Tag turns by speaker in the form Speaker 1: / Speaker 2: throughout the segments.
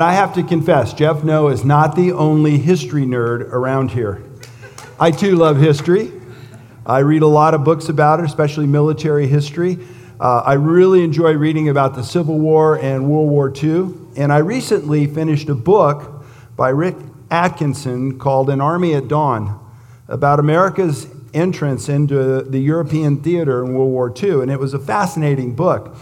Speaker 1: I have to confess, Jeff Noe is not the only history nerd around here. I too love history. I read a lot of books about it, especially military history. Uh, I really enjoy reading about the Civil War and World War II. And I recently finished a book by Rick Atkinson called An Army at Dawn about America's entrance into the European theater in World War II. And it was a fascinating book.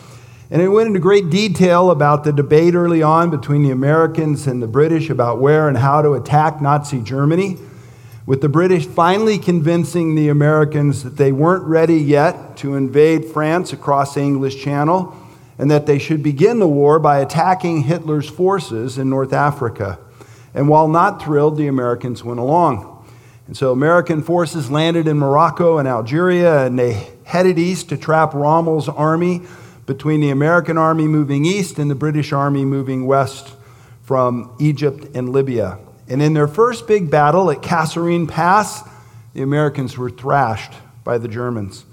Speaker 1: And it went into great detail about the debate early on between the Americans and the British about where and how to attack Nazi Germany, with the British finally convincing the Americans that they weren't ready yet to invade France across the English Channel and that they should begin the war by attacking Hitler's forces in North Africa. And while not thrilled, the Americans went along. And so American forces landed in Morocco and Algeria, and they headed east to trap Rommel's army between the American army moving east and the British army moving west from Egypt and Libya. And in their first big battle at Kasserine Pass, the Americans were thrashed by the Germans.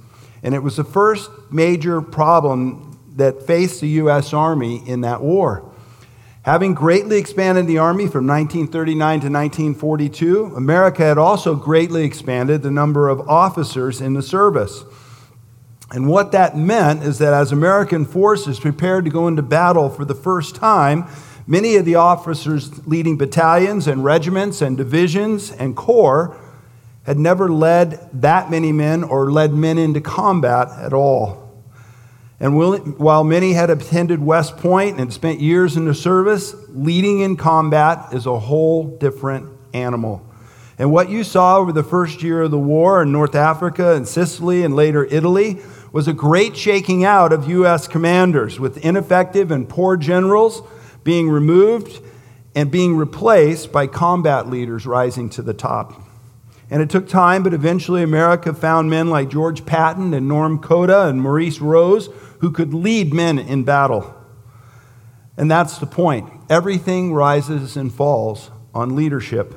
Speaker 1: And it was the first major problem that faced the U.S. Army in that war. Having greatly expanded the Army from 1939 to 1942, America had also greatly expanded the number of officers in the service. And what that meant is that as American forces prepared to go into battle for the first time, many of the officers leading battalions and regiments and divisions and corps had never led that many men or led men into combat at all. And while many had attended West Point and spent years in the service, leading in combat is a whole different animal. And what you saw over the first year of the war in North Africa and Sicily and later Italy was a great shaking out of U.S. commanders, with ineffective and poor generals being removed and being replaced by combat leaders rising to the top. And it took time, but eventually America found men like George Patton and Norm Cota and Maurice Rose who could lead men in battle. And that's the point. Everything rises and falls on leadership.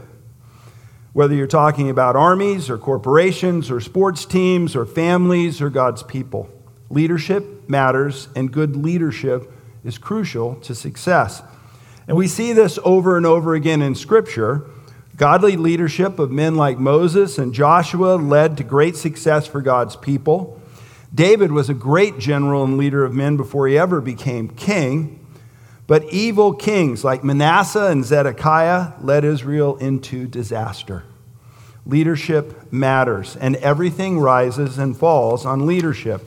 Speaker 1: Whether you're talking about armies or corporations or sports teams or families or God's people, leadership matters, and good leadership is crucial to success. And we see this over and over again in Scripture. Godly leadership of men like Moses and Joshua led to great success for God's people. David was a great general and leader of men before he ever became king. But evil kings like Manasseh and Zedekiah led Israel into disaster. Leadership matters, and everything rises and falls on leadership.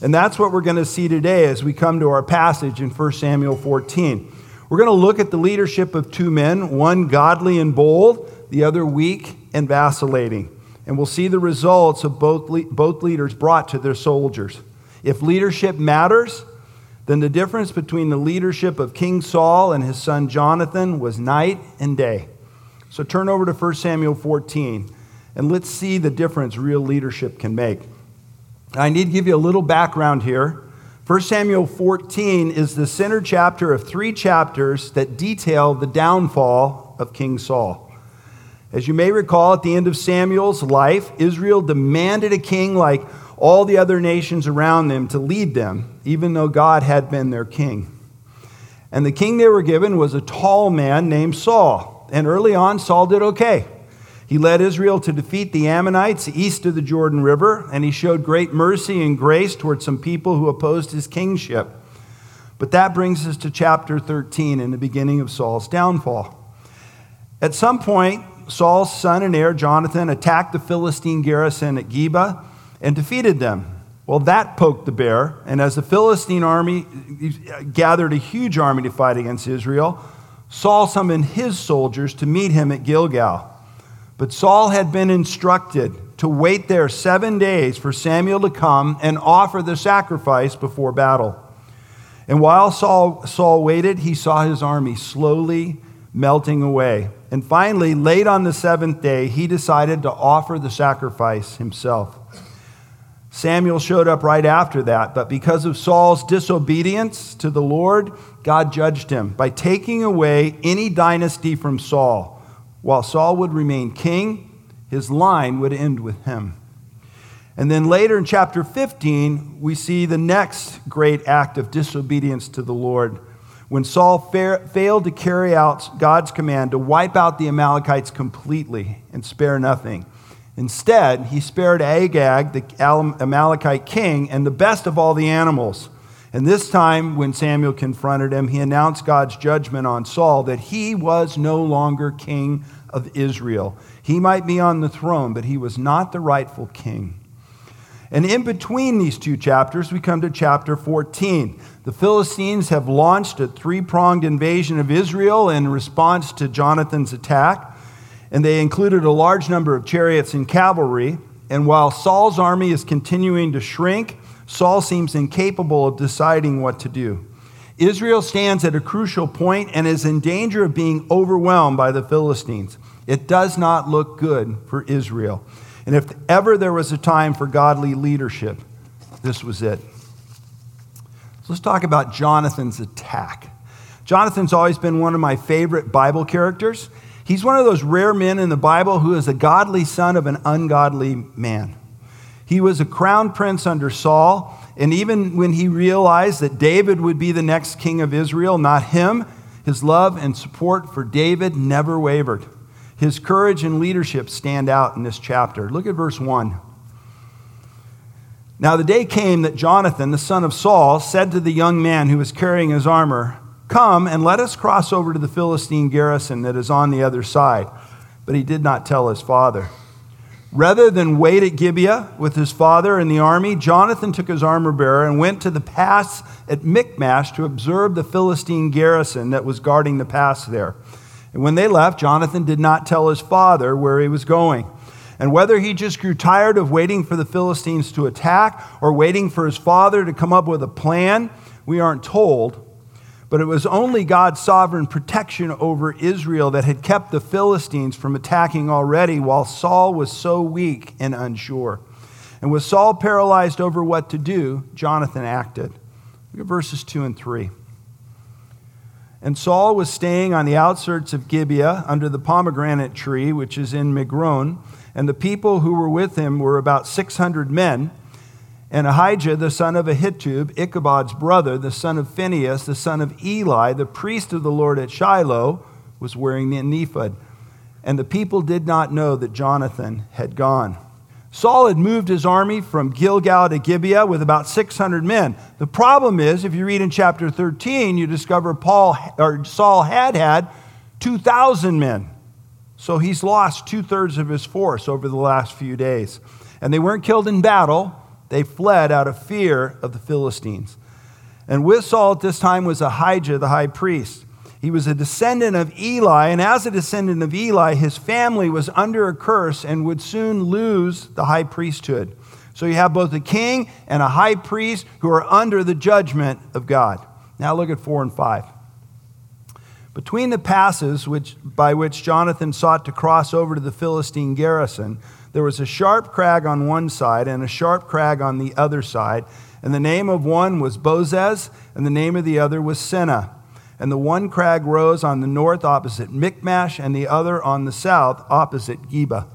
Speaker 1: And that's what we're going to see today as we come to our passage in 1 Samuel 14. We're going to look at the leadership of two men, one godly and bold, the other weak and vacillating. And we'll see the results of both, both leaders brought to their soldiers. If leadership matters, then the difference between the leadership of King Saul and his son Jonathan was night and day. So turn over to 1 Samuel 14 and let's see the difference real leadership can make. I need to give you a little background here. 1 Samuel 14 is the center chapter of three chapters that detail the downfall of King Saul. As you may recall, at the end of Samuel's life, Israel demanded a king like all the other nations around them to lead them, even though God had been their king. And the king they were given was a tall man named Saul. And early on, Saul did okay. He led Israel to defeat the Ammonites east of the Jordan River, and he showed great mercy and grace towards some people who opposed his kingship. But that brings us to chapter 13 and the beginning of Saul's downfall. At some point, Saul's son and heir, Jonathan, attacked the Philistine garrison at Geba and defeated them. Well, that poked the bear, and as the Philistine army uh, gathered a huge army to fight against Israel, Saul summoned his soldiers to meet him at Gilgal. But Saul had been instructed to wait there seven days for Samuel to come and offer the sacrifice before battle. And while Saul, Saul waited, he saw his army slowly melting away. And finally, late on the seventh day, he decided to offer the sacrifice himself. Samuel showed up right after that, but because of Saul's disobedience to the Lord, God judged him by taking away any dynasty from Saul. While Saul would remain king, his line would end with him. And then later in chapter 15, we see the next great act of disobedience to the Lord when Saul fa- failed to carry out God's command to wipe out the Amalekites completely and spare nothing. Instead, he spared Agag, the Amalekite king, and the best of all the animals. And this time, when Samuel confronted him, he announced God's judgment on Saul that he was no longer king of Israel. He might be on the throne, but he was not the rightful king. And in between these two chapters, we come to chapter 14. The Philistines have launched a three pronged invasion of Israel in response to Jonathan's attack, and they included a large number of chariots and cavalry. And while Saul's army is continuing to shrink, Saul seems incapable of deciding what to do. Israel stands at a crucial point and is in danger of being overwhelmed by the Philistines. It does not look good for Israel. And if ever there was a time for godly leadership, this was it. So let's talk about Jonathan's attack. Jonathan's always been one of my favorite Bible characters. He's one of those rare men in the Bible who is a godly son of an ungodly man. He was a crown prince under Saul, and even when he realized that David would be the next king of Israel, not him, his love and support for David never wavered. His courage and leadership stand out in this chapter. Look at verse 1. Now the day came that Jonathan, the son of Saul, said to the young man who was carrying his armor, Come and let us cross over to the Philistine garrison that is on the other side. But he did not tell his father. Rather than wait at Gibeah with his father and the army, Jonathan took his armor bearer and went to the pass at Michmash to observe the Philistine garrison that was guarding the pass there. And when they left, Jonathan did not tell his father where he was going. And whether he just grew tired of waiting for the Philistines to attack or waiting for his father to come up with a plan, we aren't told. But it was only God's sovereign protection over Israel that had kept the Philistines from attacking already while Saul was so weak and unsure. And with Saul paralyzed over what to do, Jonathan acted. Look at verses 2 and 3. And Saul was staying on the outskirts of Gibeah under the pomegranate tree, which is in Migron. And the people who were with him were about 600 men. And Ahijah, the son of Ahitub, Ichabod's brother, the son of Phinehas, the son of Eli, the priest of the Lord at Shiloh, was wearing the ephod. And the people did not know that Jonathan had gone. Saul had moved his army from Gilgal to Gibeah with about 600 men. The problem is, if you read in chapter 13, you discover Paul or Saul had had 2,000 men. So he's lost two thirds of his force over the last few days. And they weren't killed in battle, they fled out of fear of the Philistines. And with Saul at this time was Ahijah, the high priest. He was a descendant of Eli, and as a descendant of Eli, his family was under a curse and would soon lose the high priesthood. So you have both a king and a high priest who are under the judgment of God. Now look at 4 and 5. Between the passes which, by which Jonathan sought to cross over to the Philistine garrison, there was a sharp crag on one side and a sharp crag on the other side. And the name of one was Bozez, and the name of the other was Seneh and the one crag rose on the north opposite Michmash, and the other on the south opposite Geba.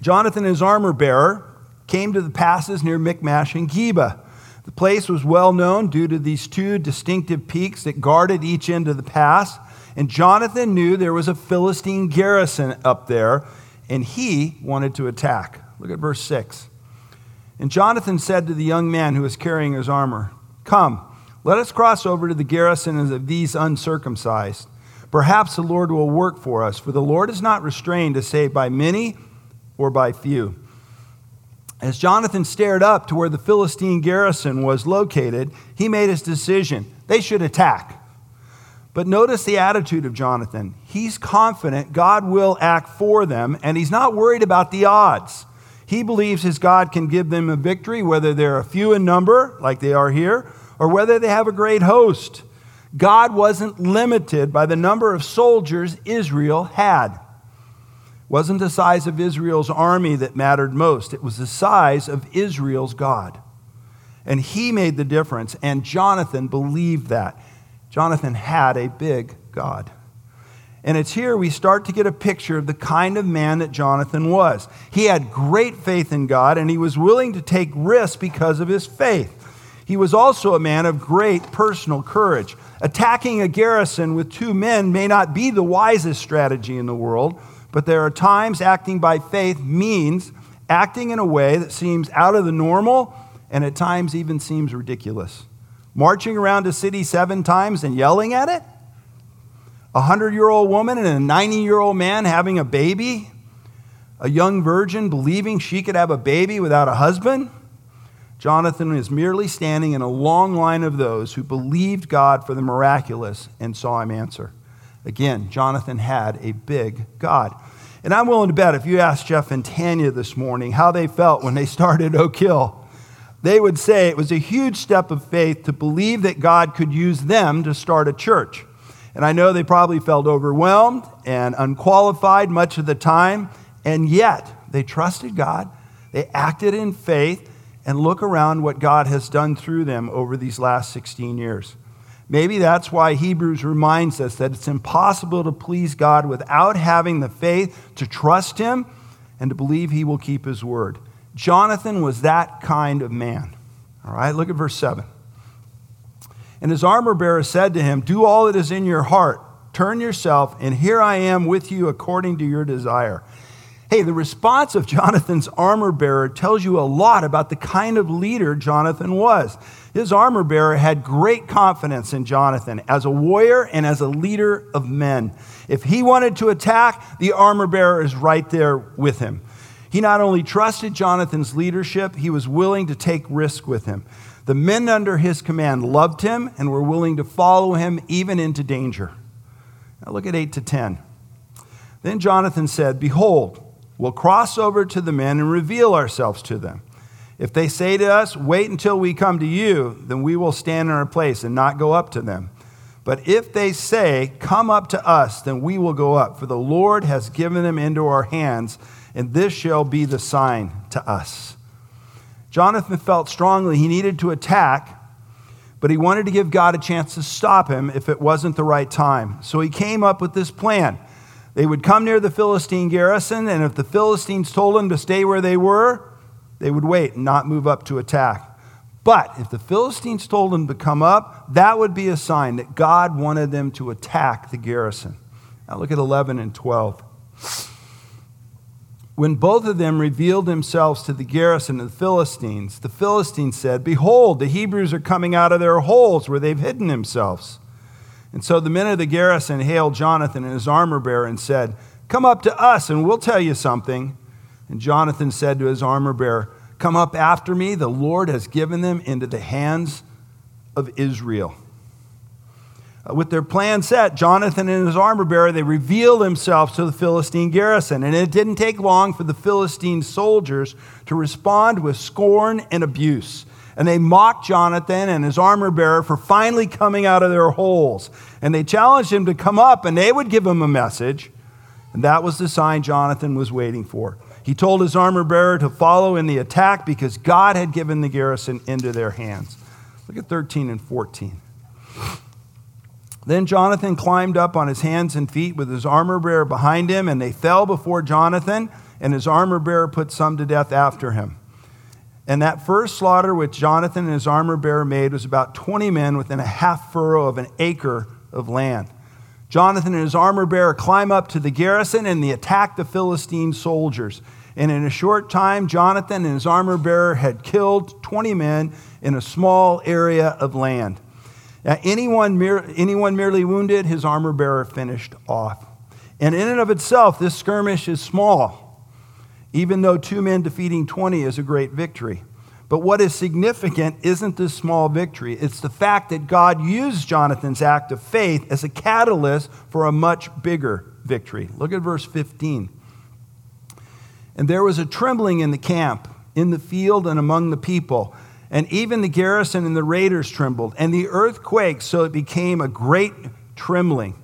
Speaker 1: Jonathan, his armor bearer, came to the passes near Michmash and Geba. The place was well known due to these two distinctive peaks that guarded each end of the pass. And Jonathan knew there was a Philistine garrison up there, and he wanted to attack. Look at verse 6. And Jonathan said to the young man who was carrying his armor, Come, let us cross over to the garrison of these uncircumcised. Perhaps the Lord will work for us, for the Lord is not restrained to save by many or by few. As Jonathan stared up to where the Philistine garrison was located, he made his decision. They should attack. But notice the attitude of Jonathan. He's confident God will act for them, and he's not worried about the odds. He believes his God can give them a victory, whether they're a few in number, like they are here, or whether they have a great host. God wasn't limited by the number of soldiers Israel had. It wasn't the size of Israel's army that mattered most, it was the size of Israel's God. And he made the difference, and Jonathan believed that. Jonathan had a big God. And it's here we start to get a picture of the kind of man that Jonathan was. He had great faith in God, and he was willing to take risks because of his faith. He was also a man of great personal courage. Attacking a garrison with two men may not be the wisest strategy in the world, but there are times acting by faith means acting in a way that seems out of the normal and at times even seems ridiculous. Marching around a city seven times and yelling at it? A hundred year old woman and a 90 year old man having a baby? A young virgin believing she could have a baby without a husband? Jonathan is merely standing in a long line of those who believed God for the miraculous and saw him answer. Again, Jonathan had a big God. And I'm willing to bet if you asked Jeff and Tanya this morning how they felt when they started Oak Hill, they would say it was a huge step of faith to believe that God could use them to start a church. And I know they probably felt overwhelmed and unqualified much of the time, and yet they trusted God, they acted in faith, and look around what God has done through them over these last 16 years. Maybe that's why Hebrews reminds us that it's impossible to please God without having the faith to trust Him and to believe He will keep His word. Jonathan was that kind of man. All right, look at verse 7. And his armor bearer said to him, Do all that is in your heart, turn yourself, and here I am with you according to your desire. Hey, the response of Jonathan's armor bearer tells you a lot about the kind of leader Jonathan was. His armor bearer had great confidence in Jonathan as a warrior and as a leader of men. If he wanted to attack, the armor bearer is right there with him. He not only trusted Jonathan's leadership, he was willing to take risk with him. The men under his command loved him and were willing to follow him even into danger. Now look at 8 to 10. Then Jonathan said, Behold, we'll cross over to the men and reveal ourselves to them. If they say to us, Wait until we come to you, then we will stand in our place and not go up to them. But if they say, Come up to us, then we will go up, for the Lord has given them into our hands, and this shall be the sign to us. Jonathan felt strongly he needed to attack, but he wanted to give God a chance to stop him if it wasn't the right time. So he came up with this plan. They would come near the Philistine garrison, and if the Philistines told them to stay where they were, they would wait and not move up to attack. But if the Philistines told them to come up, that would be a sign that God wanted them to attack the garrison. Now look at 11 and 12. When both of them revealed themselves to the garrison of the Philistines, the Philistines said, Behold, the Hebrews are coming out of their holes where they've hidden themselves. And so the men of the garrison hailed Jonathan and his armor bearer and said, Come up to us and we'll tell you something. And Jonathan said to his armor bearer, Come up after me. The Lord has given them into the hands of Israel. Uh, with their plan set, Jonathan and his armor bearer, they revealed themselves to the Philistine garrison. And it didn't take long for the Philistine soldiers to respond with scorn and abuse and they mocked Jonathan and his armor bearer for finally coming out of their holes. And they challenged him to come up, and they would give him a message. And that was the sign Jonathan was waiting for. He told his armor bearer to follow in the attack because God had given the garrison into their hands. Look at 13 and 14. Then Jonathan climbed up on his hands and feet with his armor bearer behind him, and they fell before Jonathan, and his armor bearer put some to death after him. And that first slaughter which Jonathan and his armor bearer made was about 20 men within a half furrow of an acre of land. Jonathan and his armor bearer climb up to the garrison and they attack the Philistine soldiers. And in a short time, Jonathan and his armor bearer had killed 20 men in a small area of land. Now, anyone, anyone merely wounded, his armor bearer finished off. And in and of itself, this skirmish is small even though two men defeating 20 is a great victory. But what is significant isn't this small victory, it's the fact that God used Jonathan's act of faith as a catalyst for a much bigger victory. Look at verse 15. And there was a trembling in the camp, in the field, and among the people. And even the garrison and the raiders trembled, and the earth quaked, so it became a great trembling.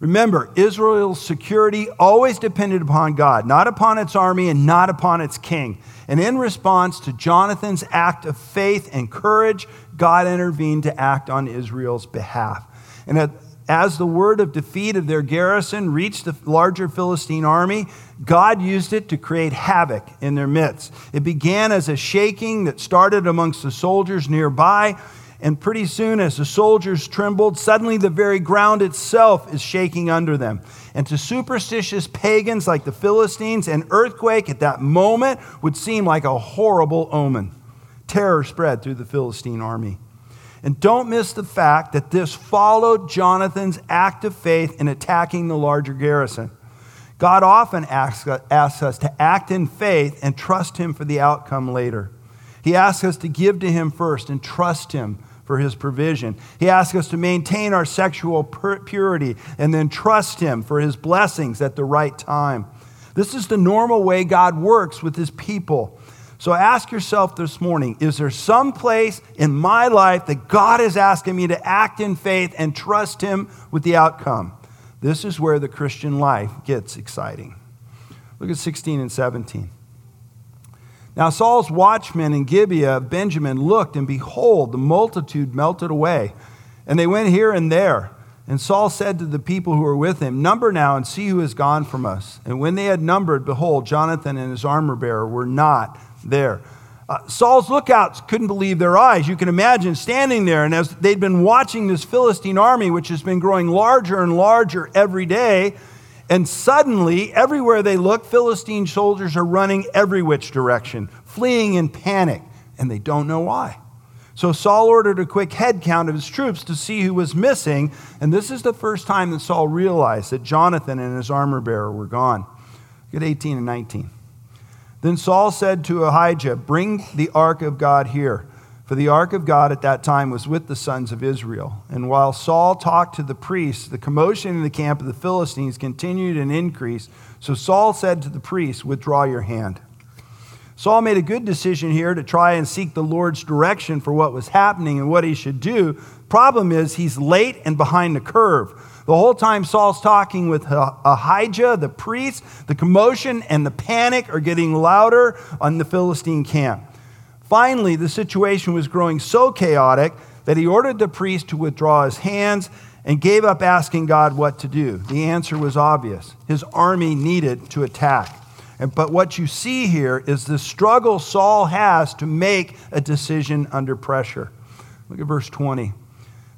Speaker 1: Remember, Israel's security always depended upon God, not upon its army and not upon its king. And in response to Jonathan's act of faith and courage, God intervened to act on Israel's behalf. And, as the word of defeat of their garrison reached the larger Philistine army, God used it to create havoc in their midst. It began as a shaking that started amongst the soldiers nearby, and pretty soon, as the soldiers trembled, suddenly the very ground itself is shaking under them. And to superstitious pagans like the Philistines, an earthquake at that moment would seem like a horrible omen. Terror spread through the Philistine army. And don't miss the fact that this followed Jonathan's act of faith in attacking the larger garrison. God often asks, asks us to act in faith and trust Him for the outcome later. He asks us to give to Him first and trust Him for His provision. He asks us to maintain our sexual purity and then trust Him for His blessings at the right time. This is the normal way God works with His people. So ask yourself this morning is there some place in my life that God is asking me to act in faith and trust Him with the outcome? This is where the Christian life gets exciting. Look at 16 and 17. Now Saul's watchmen in Gibeah of Benjamin looked, and behold, the multitude melted away, and they went here and there. And Saul said to the people who were with him, Number now and see who has gone from us. And when they had numbered, behold, Jonathan and his armor bearer were not there. Uh, Saul's lookouts couldn't believe their eyes. You can imagine standing there, and as they'd been watching this Philistine army, which has been growing larger and larger every day, and suddenly, everywhere they look, Philistine soldiers are running every which direction, fleeing in panic, and they don't know why. So Saul ordered a quick head count of his troops to see who was missing, and this is the first time that Saul realized that Jonathan and his armor bearer were gone. Look at 18 and 19. Then Saul said to Ahijah, Bring the ark of God here. For the ark of God at that time was with the sons of Israel. And while Saul talked to the priests, the commotion in the camp of the Philistines continued and increased. So Saul said to the priests, Withdraw your hand. Saul made a good decision here to try and seek the Lord's direction for what was happening and what he should do. Problem is, he's late and behind the curve. The whole time Saul's talking with Ahijah, the priest, the commotion and the panic are getting louder on the Philistine camp. Finally, the situation was growing so chaotic that he ordered the priest to withdraw his hands and gave up asking God what to do. The answer was obvious his army needed to attack. But what you see here is the struggle Saul has to make a decision under pressure. Look at verse 20.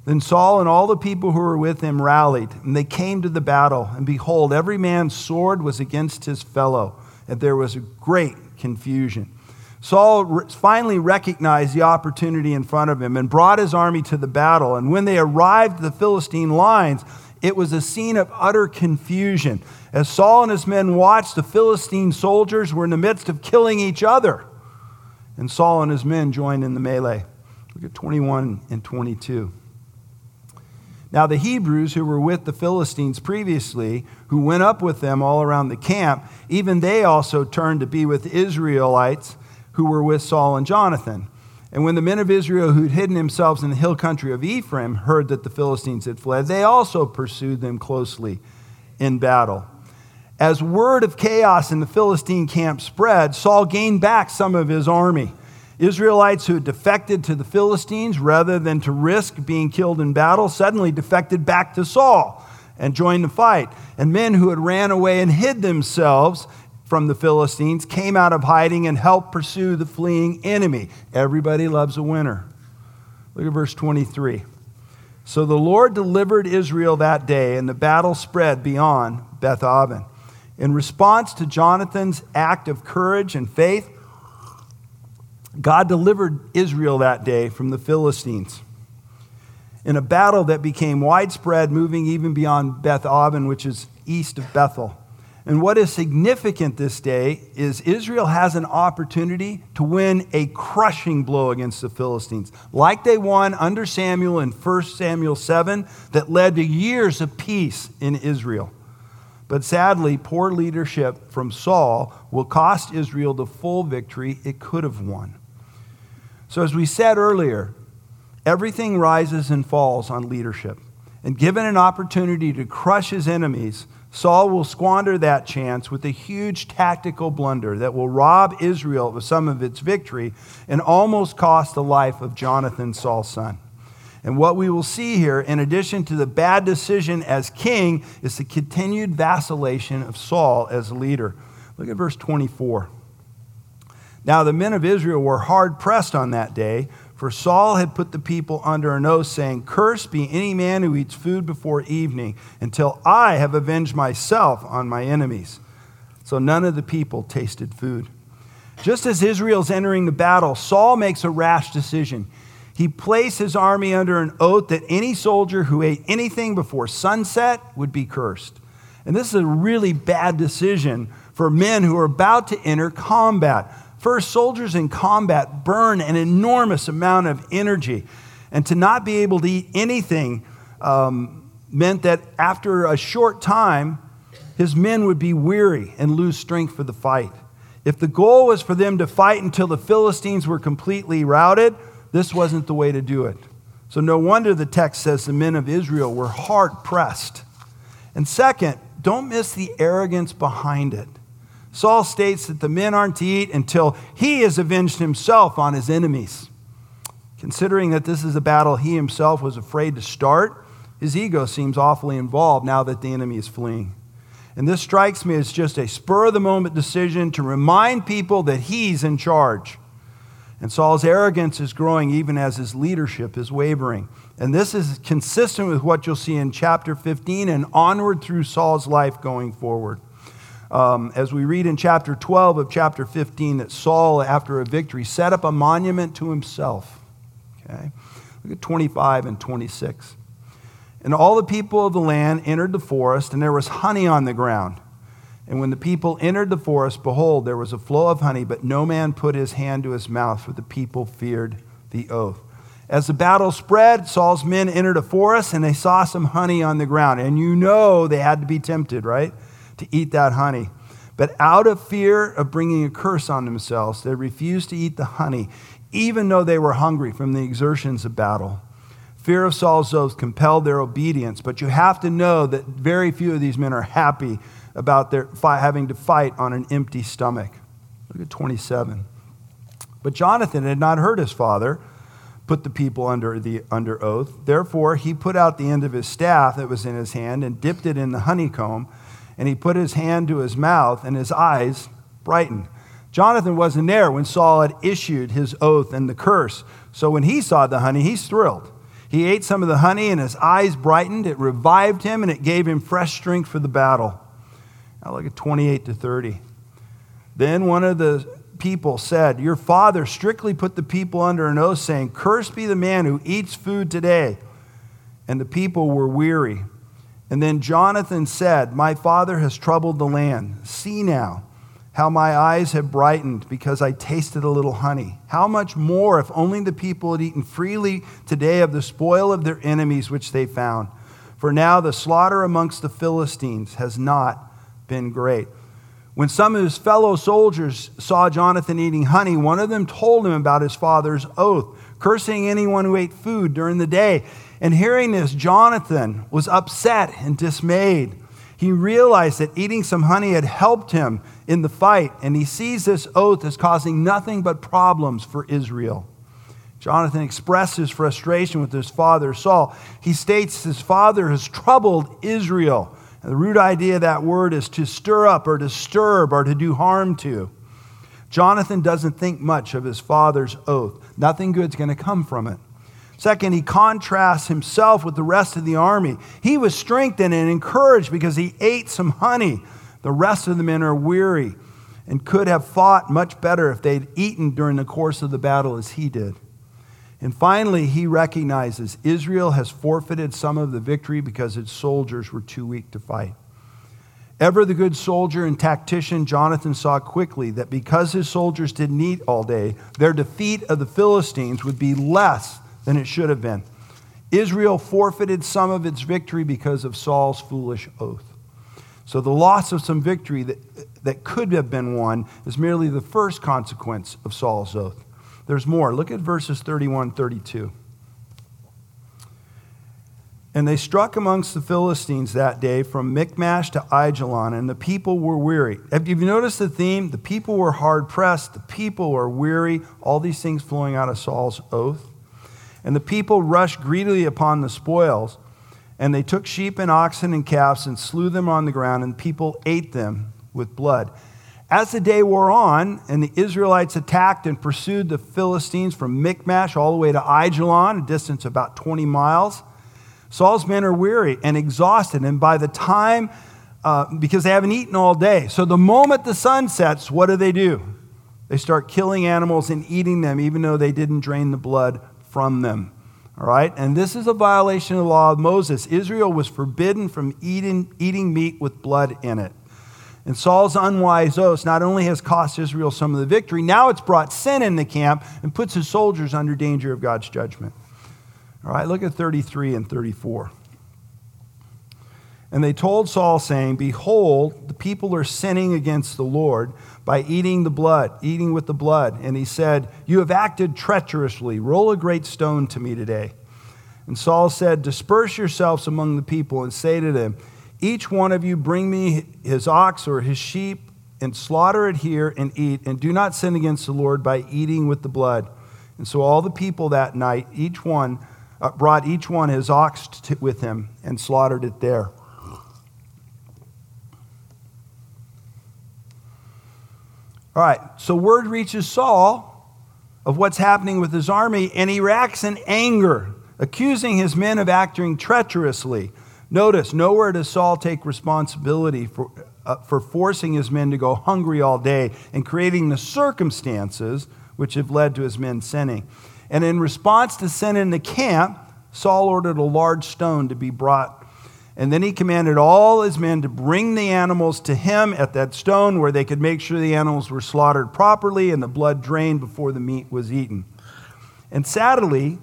Speaker 1: Then Saul and all the people who were with him rallied, and they came to the battle. And behold, every man's sword was against his fellow, and there was a great confusion. Saul finally recognized the opportunity in front of him and brought his army to the battle. And when they arrived at the Philistine lines, it was a scene of utter confusion. As Saul and his men watched, the Philistine soldiers were in the midst of killing each other. And Saul and his men joined in the melee. Look at 21 and 22. Now, the Hebrews who were with the Philistines previously, who went up with them all around the camp, even they also turned to be with the Israelites who were with Saul and Jonathan. And when the men of Israel who'd hidden themselves in the hill country of Ephraim heard that the Philistines had fled, they also pursued them closely in battle. As word of chaos in the Philistine camp spread, Saul gained back some of his army. Israelites who had defected to the Philistines rather than to risk being killed in battle suddenly defected back to Saul and joined the fight. And men who had ran away and hid themselves from the Philistines came out of hiding and helped pursue the fleeing enemy. Everybody loves a winner. Look at verse 23. So the Lord delivered Israel that day, and the battle spread beyond Beth Aven. In response to Jonathan's act of courage and faith, God delivered Israel that day from the Philistines in a battle that became widespread, moving even beyond Beth Aven, which is east of Bethel. And what is significant this day is Israel has an opportunity to win a crushing blow against the Philistines, like they won under Samuel in 1 Samuel 7, that led to years of peace in Israel. But sadly, poor leadership from Saul will cost Israel the full victory it could have won. So, as we said earlier, everything rises and falls on leadership. And given an opportunity to crush his enemies, Saul will squander that chance with a huge tactical blunder that will rob Israel of some of its victory and almost cost the life of Jonathan, Saul's son. And what we will see here, in addition to the bad decision as king, is the continued vacillation of Saul as leader. Look at verse 24. Now the men of Israel were hard pressed on that day, for Saul had put the people under an oath, saying, Cursed be any man who eats food before evening, until I have avenged myself on my enemies. So none of the people tasted food. Just as Israel's entering the battle, Saul makes a rash decision. He placed his army under an oath that any soldier who ate anything before sunset would be cursed. And this is a really bad decision for men who are about to enter combat. First, soldiers in combat burn an enormous amount of energy. And to not be able to eat anything um, meant that after a short time, his men would be weary and lose strength for the fight. If the goal was for them to fight until the Philistines were completely routed, this wasn't the way to do it. So, no wonder the text says the men of Israel were hard pressed. And second, don't miss the arrogance behind it. Saul states that the men aren't to eat until he has avenged himself on his enemies. Considering that this is a battle he himself was afraid to start, his ego seems awfully involved now that the enemy is fleeing. And this strikes me as just a spur of the moment decision to remind people that he's in charge. And Saul's arrogance is growing even as his leadership is wavering. And this is consistent with what you'll see in chapter 15 and onward through Saul's life going forward. Um, as we read in chapter 12 of chapter 15, that Saul, after a victory, set up a monument to himself. Okay? Look at 25 and 26. And all the people of the land entered the forest, and there was honey on the ground. And when the people entered the forest, behold, there was a flow of honey, but no man put his hand to his mouth, for the people feared the oath. As the battle spread, Saul's men entered a forest, and they saw some honey on the ground. And you know they had to be tempted, right, to eat that honey. But out of fear of bringing a curse on themselves, they refused to eat the honey, even though they were hungry from the exertions of battle. Fear of Saul's oath compelled their obedience, but you have to know that very few of these men are happy about their having to fight on an empty stomach. Look at 27. But Jonathan had not heard his father put the people under, the, under oath. Therefore, he put out the end of his staff that was in his hand and dipped it in the honeycomb, and he put his hand to his mouth, and his eyes brightened. Jonathan wasn't there when Saul had issued his oath and the curse. So when he saw the honey, he's thrilled. He ate some of the honey and his eyes brightened. It revived him and it gave him fresh strength for the battle. Now look at 28 to 30. Then one of the people said, Your father strictly put the people under an oath, saying, Cursed be the man who eats food today. And the people were weary. And then Jonathan said, My father has troubled the land. See now how my eyes have brightened because I tasted a little honey. How much more if only the people had eaten freely today of the spoil of their enemies which they found. For now the slaughter amongst the Philistines has not been great. When some of his fellow soldiers saw Jonathan eating honey, one of them told him about his father's oath, cursing anyone who ate food during the day. And hearing this, Jonathan was upset and dismayed. He realized that eating some honey had helped him in the fight, and he sees this oath as causing nothing but problems for Israel. Jonathan expresses his frustration with his father Saul. He states his father has troubled Israel. And the root idea of that word is to stir up or disturb or to do harm to. Jonathan doesn't think much of his father's oath. Nothing good's going to come from it. Second, he contrasts himself with the rest of the army. He was strengthened and encouraged because he ate some honey. The rest of the men are weary and could have fought much better if they'd eaten during the course of the battle as he did. And finally, he recognizes Israel has forfeited some of the victory because its soldiers were too weak to fight. Ever the good soldier and tactician, Jonathan saw quickly that because his soldiers didn't eat all day, their defeat of the Philistines would be less than it should have been. Israel forfeited some of its victory because of Saul's foolish oath. So the loss of some victory that, that could have been won is merely the first consequence of Saul's oath. There's more. Look at verses 31 32. And they struck amongst the Philistines that day from Michmash to Ajalon, and the people were weary. Have you noticed the theme? The people were hard pressed, the people were weary, all these things flowing out of Saul's oath. And the people rushed greedily upon the spoils. And they took sheep and oxen and calves and slew them on the ground, and people ate them with blood. As the day wore on, and the Israelites attacked and pursued the Philistines from Michmash all the way to Ajalon, a distance about 20 miles, Saul's men are weary and exhausted, and by the time, uh, because they haven't eaten all day. So the moment the sun sets, what do they do? They start killing animals and eating them, even though they didn't drain the blood from them. All right? And this is a violation of the law of Moses. Israel was forbidden from eating, eating meat with blood in it. And Saul's unwise oath not only has cost Israel some of the victory, now it's brought sin in the camp and puts his soldiers under danger of God's judgment. All right, look at 33 and 34. And they told Saul, saying, Behold, the people are sinning against the Lord by eating the blood, eating with the blood. And he said, You have acted treacherously. Roll a great stone to me today. And Saul said, Disperse yourselves among the people and say to them, each one of you bring me his ox or his sheep and slaughter it here and eat, and do not sin against the Lord by eating with the blood. And so all the people that night, each one uh, brought each one his ox t- with him and slaughtered it there. All right, so word reaches Saul of what's happening with his army, and he reacts in anger, accusing his men of acting treacherously. Notice, nowhere does Saul take responsibility for, uh, for forcing his men to go hungry all day and creating the circumstances which have led to his men sinning. And in response to sin in the camp, Saul ordered a large stone to be brought. And then he commanded all his men to bring the animals to him at that stone where they could make sure the animals were slaughtered properly and the blood drained before the meat was eaten. And sadly,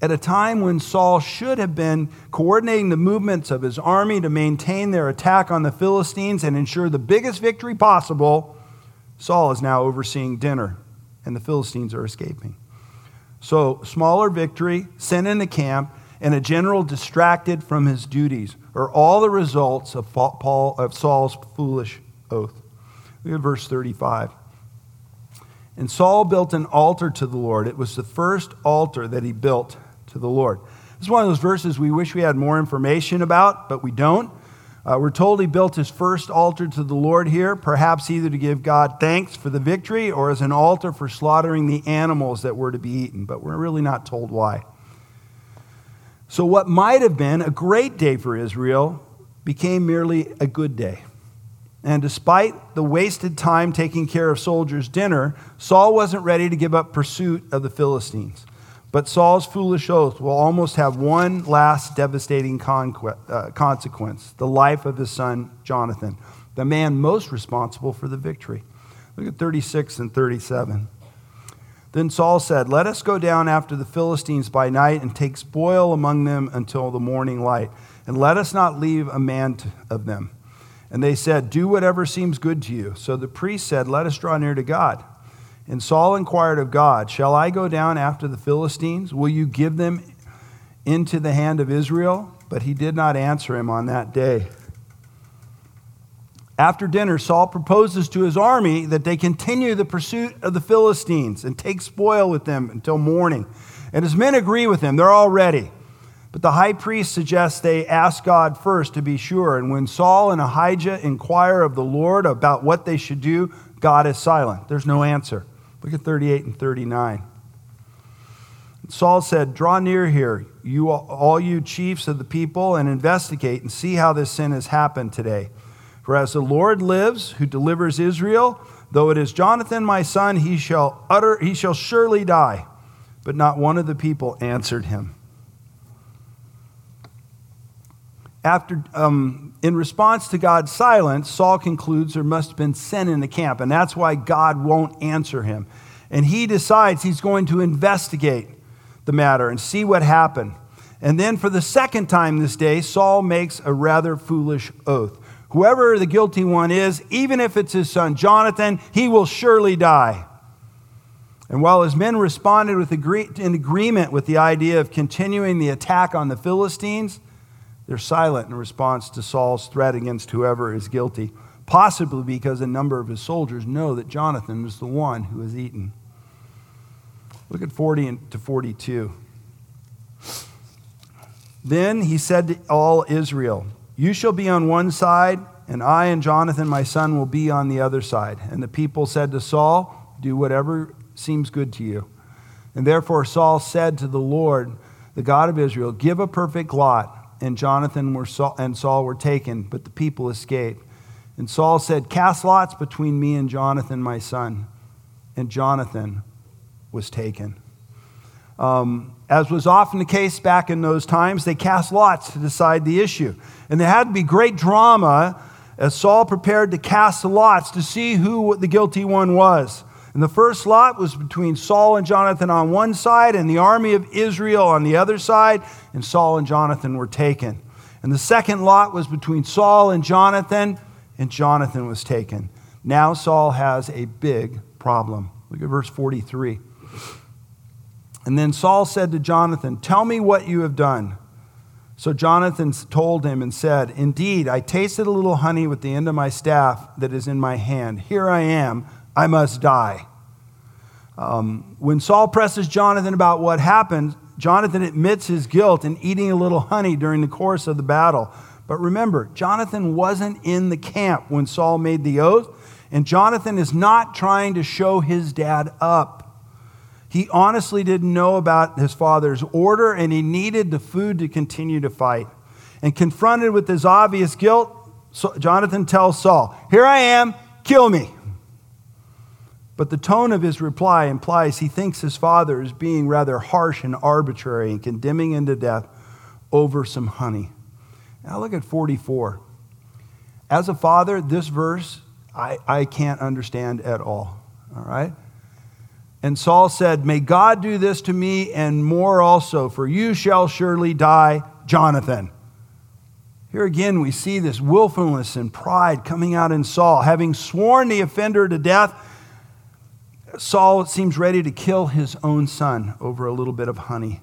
Speaker 1: at a time when Saul should have been coordinating the movements of his army to maintain their attack on the Philistines and ensure the biggest victory possible, Saul is now overseeing dinner, and the Philistines are escaping. So, smaller victory, sin in the camp, and a general distracted from his duties are all the results of, Paul, of Saul's foolish oath. Look at verse 35. And Saul built an altar to the Lord. It was the first altar that he built to the Lord. This is one of those verses we wish we had more information about, but we don't. Uh, we're told he built his first altar to the Lord here, perhaps either to give God thanks for the victory or as an altar for slaughtering the animals that were to be eaten, but we're really not told why. So, what might have been a great day for Israel became merely a good day. And despite the wasted time taking care of soldiers' dinner, Saul wasn't ready to give up pursuit of the Philistines. But Saul's foolish oath will almost have one last devastating uh, consequence the life of his son Jonathan, the man most responsible for the victory. Look at 36 and 37. Then Saul said, Let us go down after the Philistines by night and take spoil among them until the morning light, and let us not leave a man of them. And they said, Do whatever seems good to you. So the priest said, Let us draw near to God. And Saul inquired of God, Shall I go down after the Philistines? Will you give them into the hand of Israel? But he did not answer him on that day. After dinner, Saul proposes to his army that they continue the pursuit of the Philistines and take spoil with them until morning. And his men agree with him, they're all ready. But the high priest suggests they ask God first to be sure. And when Saul and Ahijah inquire of the Lord about what they should do, God is silent. There's no answer. Look at 38 and 39. Saul said, Draw near here, you all you chiefs of the people, and investigate and see how this sin has happened today. For as the Lord lives, who delivers Israel, though it is Jonathan my son, he shall utter he shall surely die. But not one of the people answered him. After, um, in response to God's silence, Saul concludes there must have been sin in the camp, and that's why God won't answer him. And he decides he's going to investigate the matter and see what happened. And then, for the second time this day, Saul makes a rather foolish oath. Whoever the guilty one is, even if it's his son Jonathan, he will surely die. And while his men responded with agree- in agreement with the idea of continuing the attack on the Philistines, they're silent in response to Saul's threat against whoever is guilty, possibly because a number of his soldiers know that Jonathan was the one who was eaten. Look at 40 to 42. Then he said to all Israel, You shall be on one side, and I and Jonathan my son will be on the other side. And the people said to Saul, Do whatever seems good to you. And therefore Saul said to the Lord, the God of Israel, Give a perfect lot. And Jonathan were Saul, and Saul were taken, but the people escaped. And Saul said, Cast lots between me and Jonathan my son. And Jonathan was taken. Um, as was often the case back in those times, they cast lots to decide the issue. And there had to be great drama as Saul prepared to cast the lots to see who the guilty one was. And the first lot was between Saul and Jonathan on one side and the army of Israel on the other side, and Saul and Jonathan were taken. And the second lot was between Saul and Jonathan, and Jonathan was taken. Now Saul has a big problem. Look at verse 43. And then Saul said to Jonathan, Tell me what you have done. So Jonathan told him and said, Indeed, I tasted a little honey with the end of my staff that is in my hand. Here I am, I must die. Um, when Saul presses Jonathan about what happened, Jonathan admits his guilt in eating a little honey during the course of the battle. But remember, Jonathan wasn't in the camp when Saul made the oath, and Jonathan is not trying to show his dad up. He honestly didn't know about his father's order and he needed the food to continue to fight. And confronted with his obvious guilt, Jonathan tells Saul, Here I am, kill me. But the tone of his reply implies he thinks his father is being rather harsh and arbitrary and condemning him to death over some honey. Now look at 44. As a father, this verse I, I can't understand at all. All right? And Saul said, May God do this to me and more also, for you shall surely die, Jonathan. Here again, we see this willfulness and pride coming out in Saul. Having sworn the offender to death, Saul seems ready to kill his own son over a little bit of honey.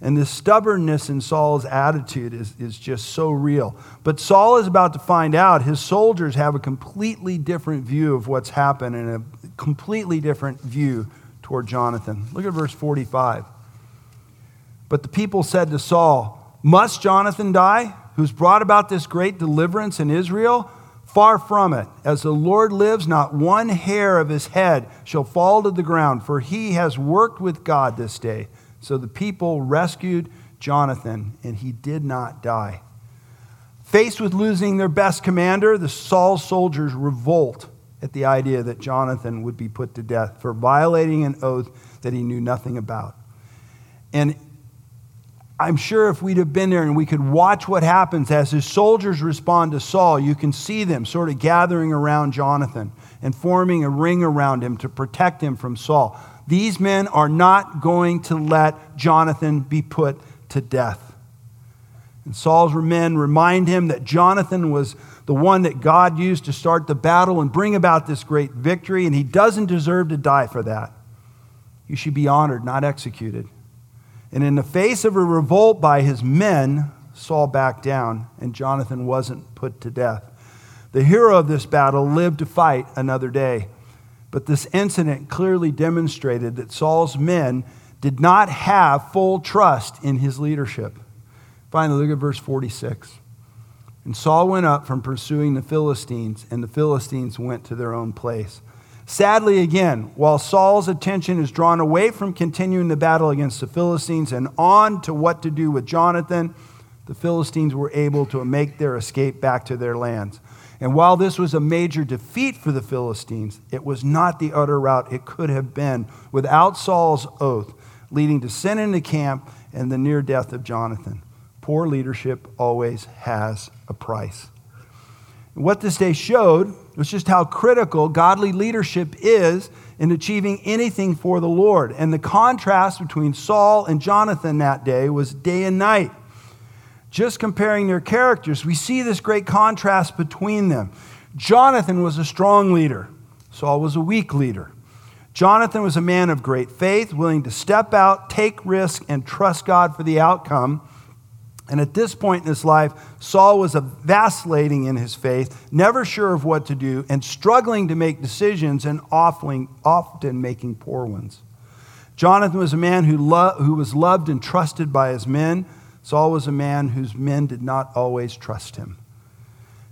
Speaker 1: And this stubbornness in Saul's attitude is, is just so real. But Saul is about to find out his soldiers have a completely different view of what's happened and a completely different view toward Jonathan. Look at verse 45. But the people said to Saul, Must Jonathan die, who's brought about this great deliverance in Israel? Far from it. As the Lord lives, not one hair of his head shall fall to the ground, for he has worked with God this day. So the people rescued Jonathan, and he did not die. Faced with losing their best commander, the Saul soldiers revolt at the idea that Jonathan would be put to death for violating an oath that he knew nothing about. And I'm sure if we'd have been there and we could watch what happens as his soldiers respond to Saul, you can see them sort of gathering around Jonathan and forming a ring around him to protect him from Saul. These men are not going to let Jonathan be put to death. And Saul's men remind him that Jonathan was the one that God used to start the battle and bring about this great victory, and he doesn't deserve to die for that. You should be honored, not executed. And in the face of a revolt by his men, Saul backed down, and Jonathan wasn't put to death. The hero of this battle lived to fight another day. But this incident clearly demonstrated that Saul's men did not have full trust in his leadership. Finally, look at verse 46. And Saul went up from pursuing the Philistines, and the Philistines went to their own place. Sadly, again, while Saul's attention is drawn away from continuing the battle against the Philistines and on to what to do with Jonathan, the Philistines were able to make their escape back to their lands. And while this was a major defeat for the Philistines, it was not the utter rout it could have been without Saul's oath, leading to sin in the camp and the near death of Jonathan. Poor leadership always has a price. What this day showed was just how critical godly leadership is in achieving anything for the Lord. And the contrast between Saul and Jonathan that day was day and night. Just comparing their characters, we see this great contrast between them. Jonathan was a strong leader, Saul was a weak leader. Jonathan was a man of great faith, willing to step out, take risk, and trust God for the outcome. And at this point in his life, Saul was vacillating in his faith, never sure of what to do, and struggling to make decisions and often, making poor ones. Jonathan was a man who, lo- who was loved and trusted by his men. Saul was a man whose men did not always trust him.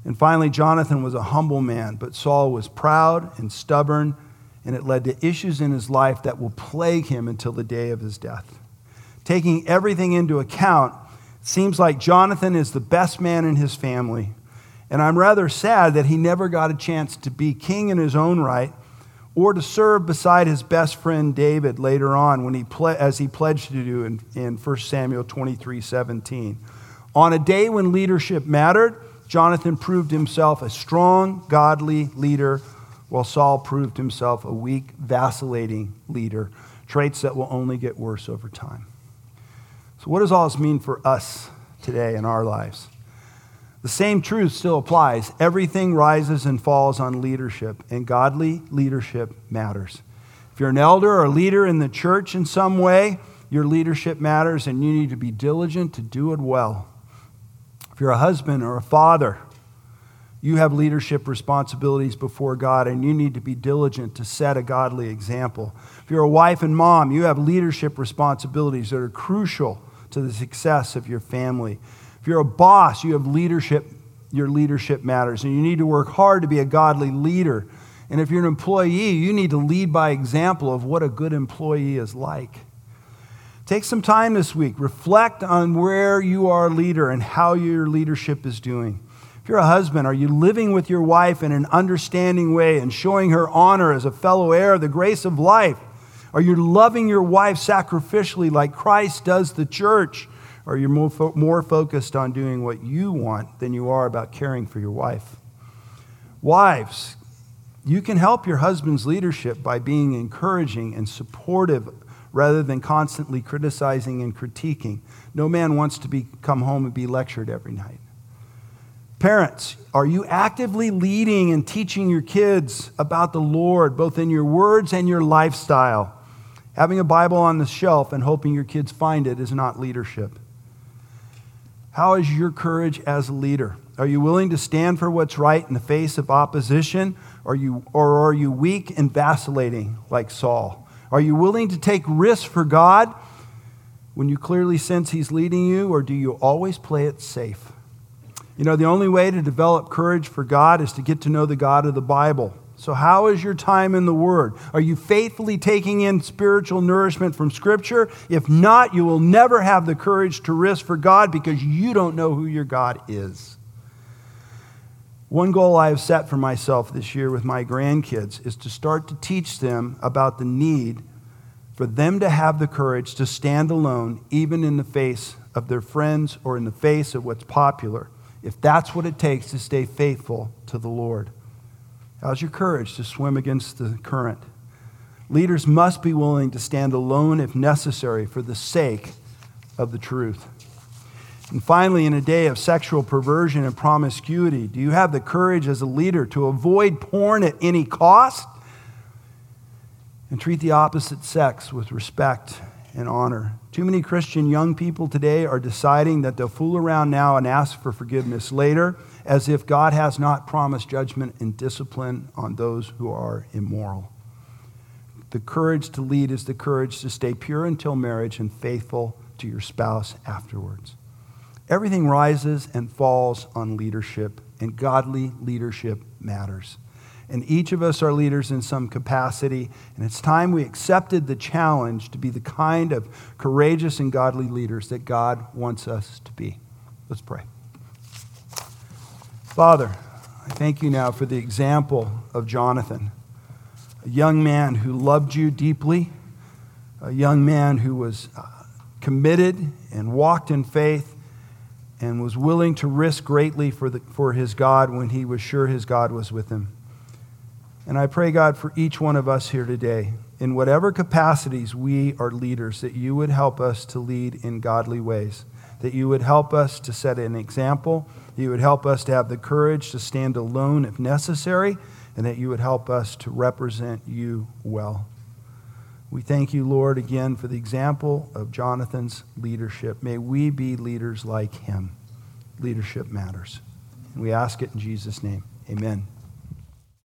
Speaker 1: And finally, Jonathan was a humble man, but Saul was proud and stubborn, and it led to issues in his life that will plague him until the day of his death. Taking everything into account, seems like Jonathan is the best man in his family. And I'm rather sad that he never got a chance to be king in his own right or to serve beside his best friend David later on when he ple- as he pledged to do in, in 1 Samuel 23 17. On a day when leadership mattered, Jonathan proved himself a strong, godly leader, while Saul proved himself a weak, vacillating leader, traits that will only get worse over time. So, what does all this mean for us today in our lives? The same truth still applies. Everything rises and falls on leadership, and godly leadership matters. If you're an elder or a leader in the church in some way, your leadership matters, and you need to be diligent to do it well. If you're a husband or a father, you have leadership responsibilities before God, and you need to be diligent to set a godly example. If you're a wife and mom, you have leadership responsibilities that are crucial to the success of your family. If you're a boss, you have leadership, your leadership matters, and you need to work hard to be a godly leader. And if you're an employee, you need to lead by example of what a good employee is like. Take some time this week. Reflect on where you are a leader and how your leadership is doing. If you're a husband, are you living with your wife in an understanding way and showing her honor as a fellow heir of the grace of life? Are you loving your wife sacrificially like Christ does the church? Or you're more, fo- more focused on doing what you want than you are about caring for your wife. Wives, you can help your husband's leadership by being encouraging and supportive rather than constantly criticizing and critiquing. No man wants to be, come home and be lectured every night. Parents, are you actively leading and teaching your kids about the Lord, both in your words and your lifestyle? Having a Bible on the shelf and hoping your kids find it is not leadership. How is your courage as a leader? Are you willing to stand for what's right in the face of opposition? Are you, or are you weak and vacillating like Saul? Are you willing to take risks for God when you clearly sense He's leading you, or do you always play it safe? You know, the only way to develop courage for God is to get to know the God of the Bible. So, how is your time in the Word? Are you faithfully taking in spiritual nourishment from Scripture? If not, you will never have the courage to risk for God because you don't know who your God is. One goal I have set for myself this year with my grandkids is to start to teach them about the need for them to have the courage to stand alone, even in the face of their friends or in the face of what's popular, if that's what it takes to stay faithful to the Lord. How's your courage to swim against the current? Leaders must be willing to stand alone if necessary for the sake of the truth. And finally, in a day of sexual perversion and promiscuity, do you have the courage as a leader to avoid porn at any cost and treat the opposite sex with respect and honor? Too many Christian young people today are deciding that they'll fool around now and ask for forgiveness later as if God has not promised judgment and discipline on those who are immoral. The courage to lead is the courage to stay pure until marriage and faithful to your spouse afterwards. Everything rises and falls on leadership, and godly leadership matters. And each of us are leaders in some capacity, and it's time we accepted the challenge to be the kind of courageous and godly leaders that God wants us to be. Let's pray. Father, I thank you now for the example of Jonathan, a young man who loved you deeply, a young man who was uh, committed and walked in faith and was willing to risk greatly for, the, for his God when he was sure his God was with him. And I pray, God, for each one of us here today, in whatever capacities we are leaders, that you would help us to lead in godly ways, that you would help us to set an example that you would help us to have the courage to stand alone if necessary, and that you would help us to represent you well. We thank you, Lord, again for the example of Jonathan's leadership. May we be leaders like him. Leadership matters. And we ask it in Jesus' name. Amen.